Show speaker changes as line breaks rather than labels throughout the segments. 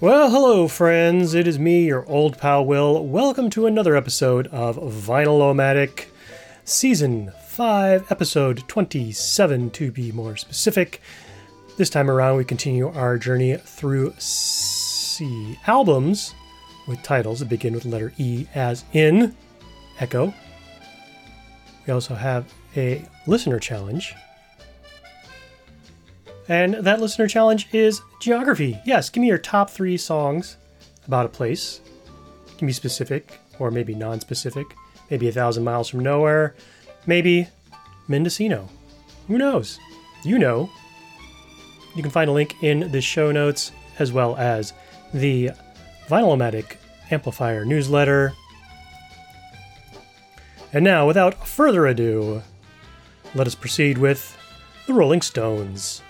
Well, hello, friends. It is me, your old pal Will. Welcome to another episode of Vinyl-O-Matic, Season 5, Episode 27, to be more specific. This time around, we continue our journey through C albums with titles that begin with the letter E, as in Echo. We also have a listener challenge and that listener challenge is geography. Yes, give me your top three songs about a place. Can be specific or maybe non specific. Maybe a thousand miles from nowhere. Maybe Mendocino. Who knows? You know. You can find a link in the show notes as well as the Vinyl-O-Matic Amplifier newsletter. And now, without further ado, let us proceed with the Rolling Stones.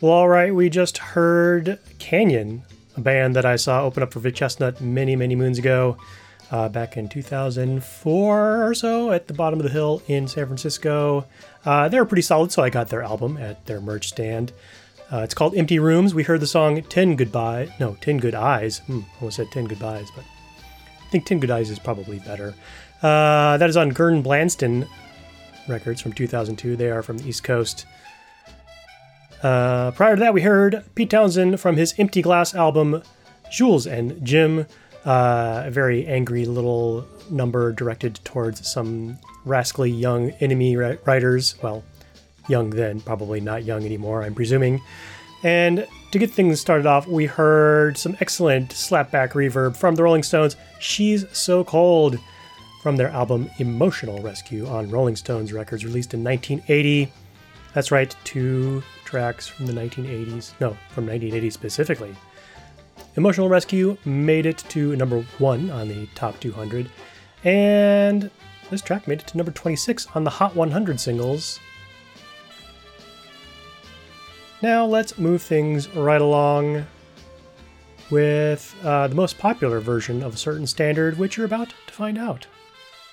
Well, all right, we just heard Canyon, a band that I saw open up for Vic Chesnutt many, many moons ago, uh, back in 2004 or so at the bottom of the hill in San Francisco. Uh, they were pretty solid, so I got their album at their merch stand. Uh, it's called Empty Rooms. We heard the song 10 Goodbye. No, 10 Good Eyes. Hmm, almost said 10 Goodbyes, but I think 10 Good Eyes is probably better. Uh, that is on Gern Blandsten Records from 2002. They are from the East Coast. Uh, prior to that, we heard Pete Townshend from his Empty Glass album, Jools and Jim, uh, a very angry little number directed towards some rascally young enemy ri- writers. Well, young then, probably not young anymore, I'm presuming. And to get things started off, we heard some excellent slapback reverb from the Rolling Stones, She's So Cold, from their album Emotional Rescue on Rolling Stones Records, released in 1980. That's right, two tracks from the 1980s. No, from 1980 specifically. Emotional Rescue made it to number one on the top 200, and this track made it to number 26 on the Hot 100 singles. Now let's move things right along with uh, the most popular version of a certain standard, which you're about to find out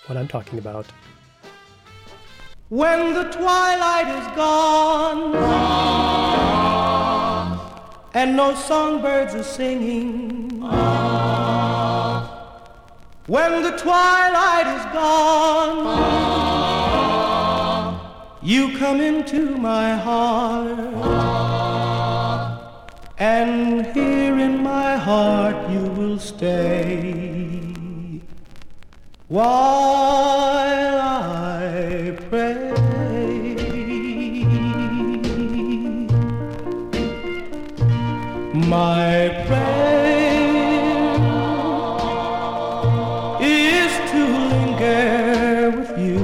what I'm talking about.
When the twilight is gone and no songbirds are singing. When the twilight is gone, you come into my heart. And here in my heart you will stay while I pray. My prayer is to linger with you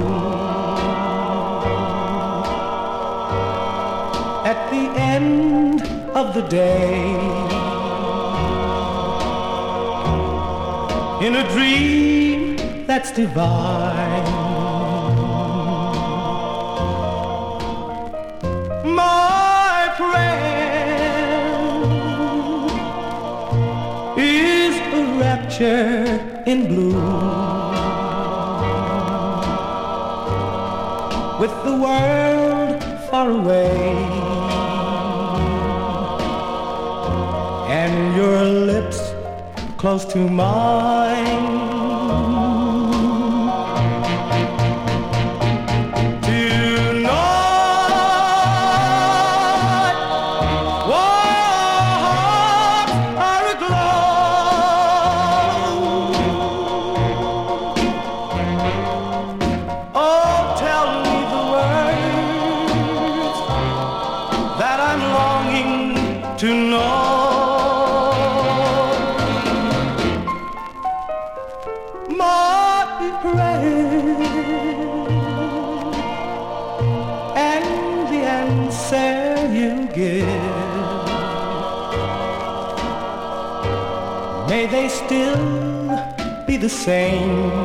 at the end of the day. In a dream that's divine. My prayer is a rapture in blue. With the world far away and your lips close to mine. Same.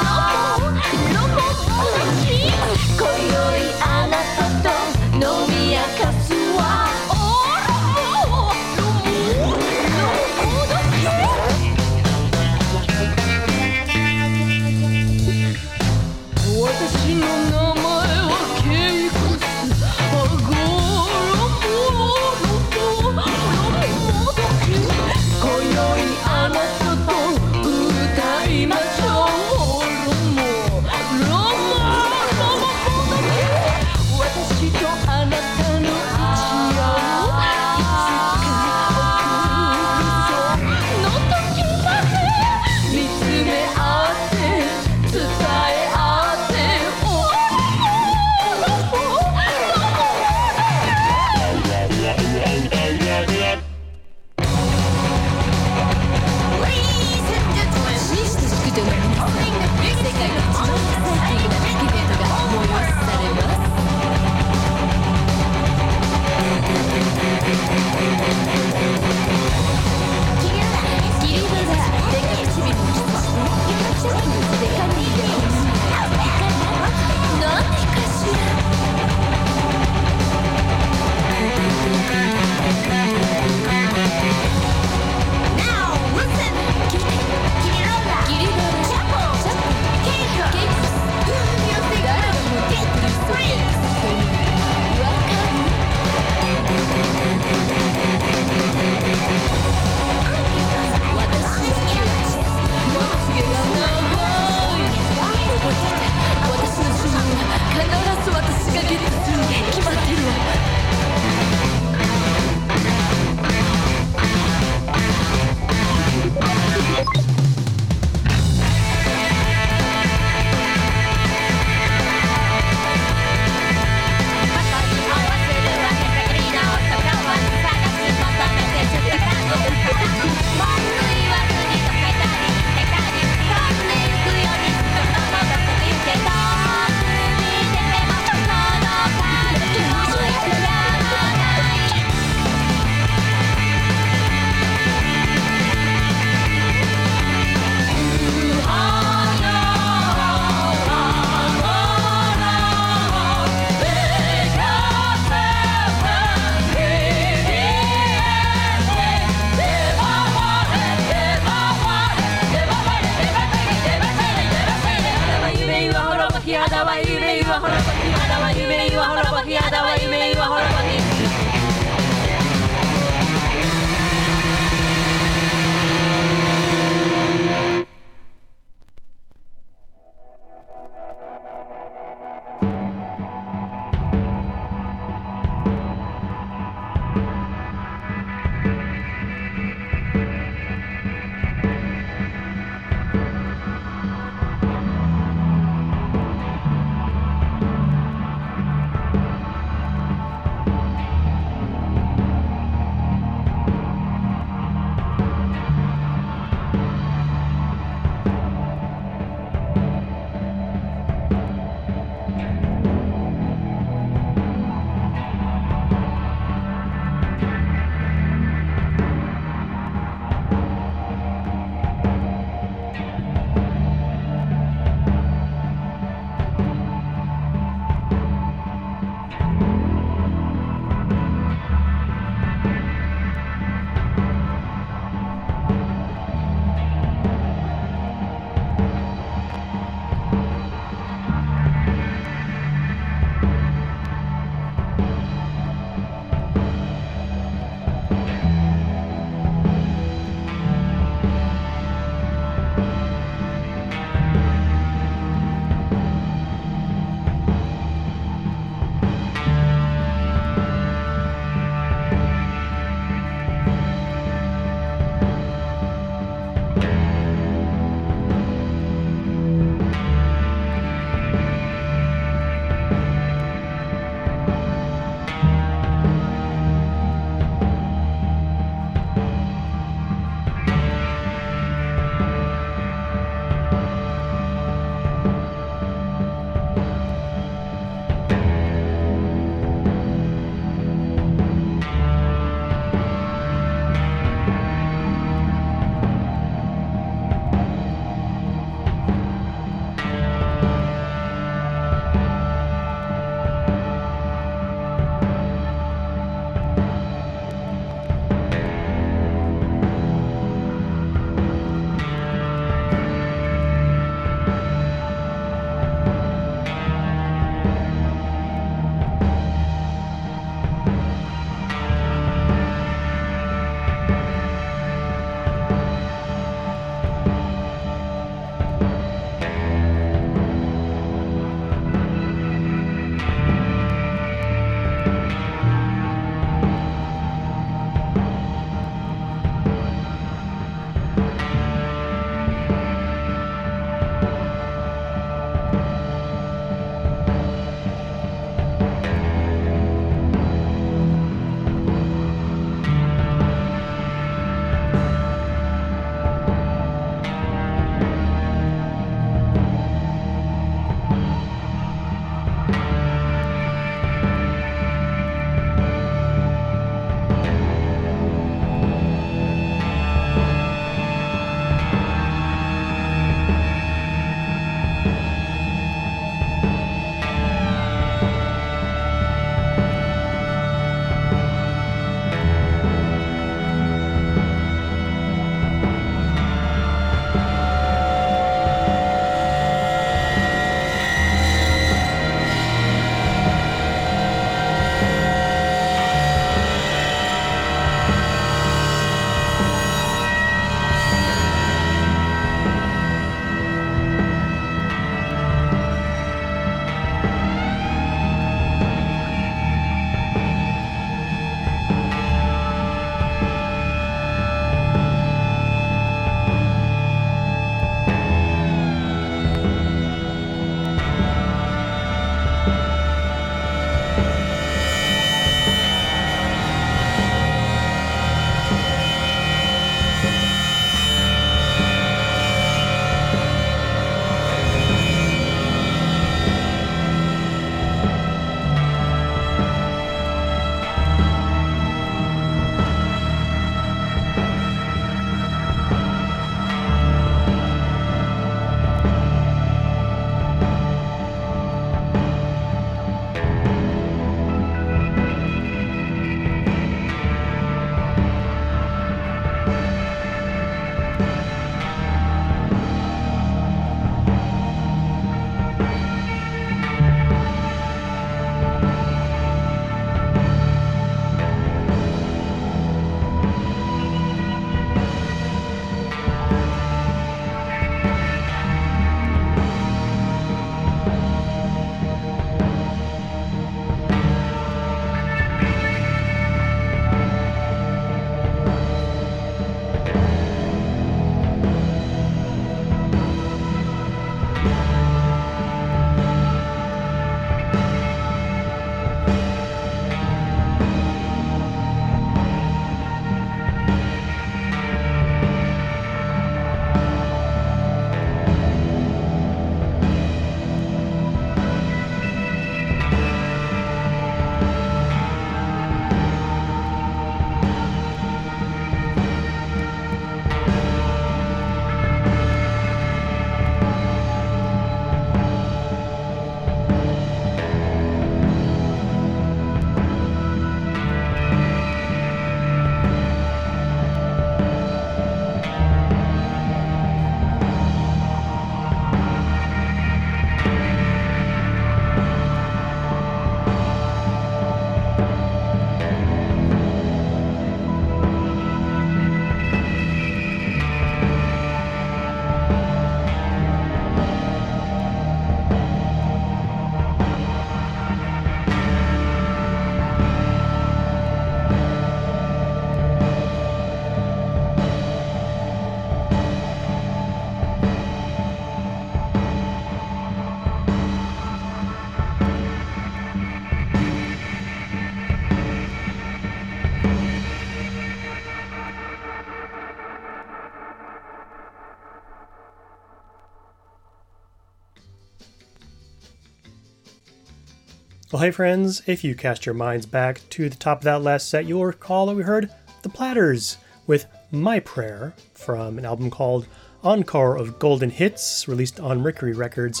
Well, hey friends, if you cast your minds back to the top of that last set, you'll recall that we heard The Platters with My Prayer from an album called Encore of Golden Hits, released on Mercury Records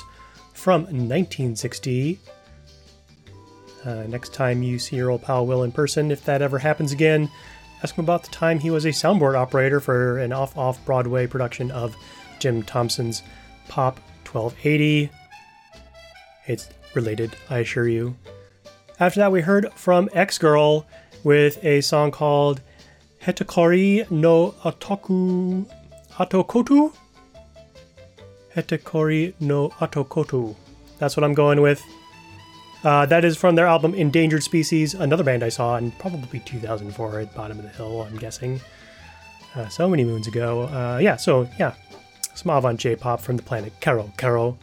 from 1960. Uh, next time you see your old pal Will in person, if that ever happens again, ask him about the time he was a soundboard operator for an off off Broadway production of Jim Thompson's Pop 1280. It's related, I assure you. After that, we heard from Ex-Girl with a song called Hetakori no Otoku Atokotu? Hetakori no Atokotu. That's what I'm going with. Uh, that is from their album Endangered Species, another band I saw in probably 2004 at Bottom of the Hill, I'm guessing. Uh, so many moons ago. Uh, yeah, so yeah, some avant J pop from the planet Carol Caro.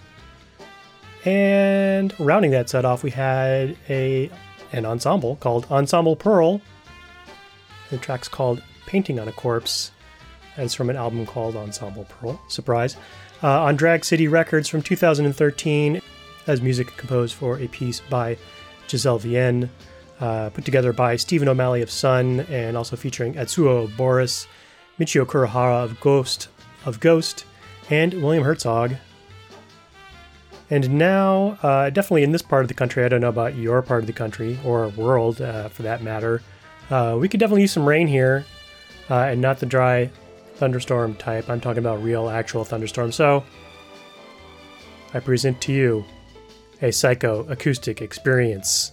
And rounding that set off, we had a an ensemble called Ensemble Pearl. The track's called Painting on a Corpse, and it's from an album called Ensemble Pearl. Surprise. Uh, on Drag City Records from 2013, as music composed for a piece by Gisèle Vienne, uh, put together by Stephen O'Malley of Sunn, and also featuring Atsuo Boris, Michio Kurihara of Ghost, of Ghost, and William Herzog and now, uh, definitely in this part of the country, I don't know about your part of the country or world uh, for that matter, uh, we could definitely use some rain here uh, and not the dry thunderstorm type. I'm talking about real, actual thunderstorm. So, I present to you a psycho acoustic experience.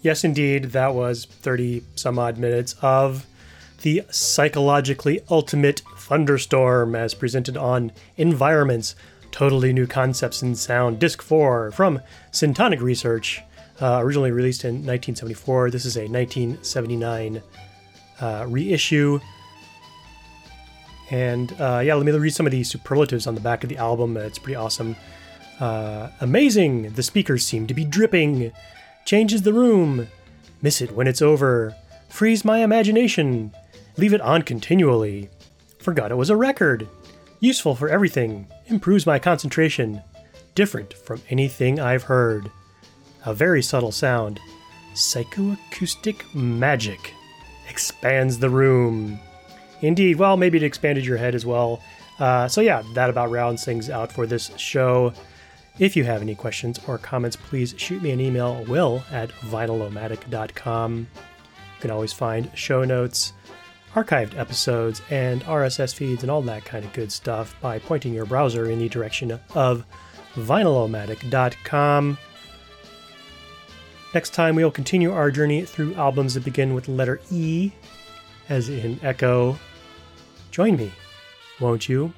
Yes, indeed, that was 30 some odd minutes of the psychologically ultimate thunderstorm as presented on Environments Totally New Concepts in Sound, Disc 4 from Syntonic Research, uh, originally released in 1974. This is a 1979 uh, reissue. And uh, yeah, let me read some of the superlatives on the back of the album. It's pretty awesome. Uh, amazing! The speakers seem to be dripping. Changes the room. Miss it when it's over. Frees my imagination. Leave it on continually. Forgot it was a record. Useful for everything. Improves my concentration. Different from anything I've heard. A very subtle sound. Psychoacoustic magic. Expands the room. Indeed, well, maybe it expanded your head as well. Uh, so, yeah, that about rounds things out for this show. If you have any questions or comments, please shoot me an email, will at vinylomatic.com. You can always find show notes, archived episodes, and RSS feeds and all that kind of good stuff by pointing your browser in the direction of vinylomatic.com. Next time, we'll continue our journey through albums that begin with the letter E, as in Echo. Join me, won't you?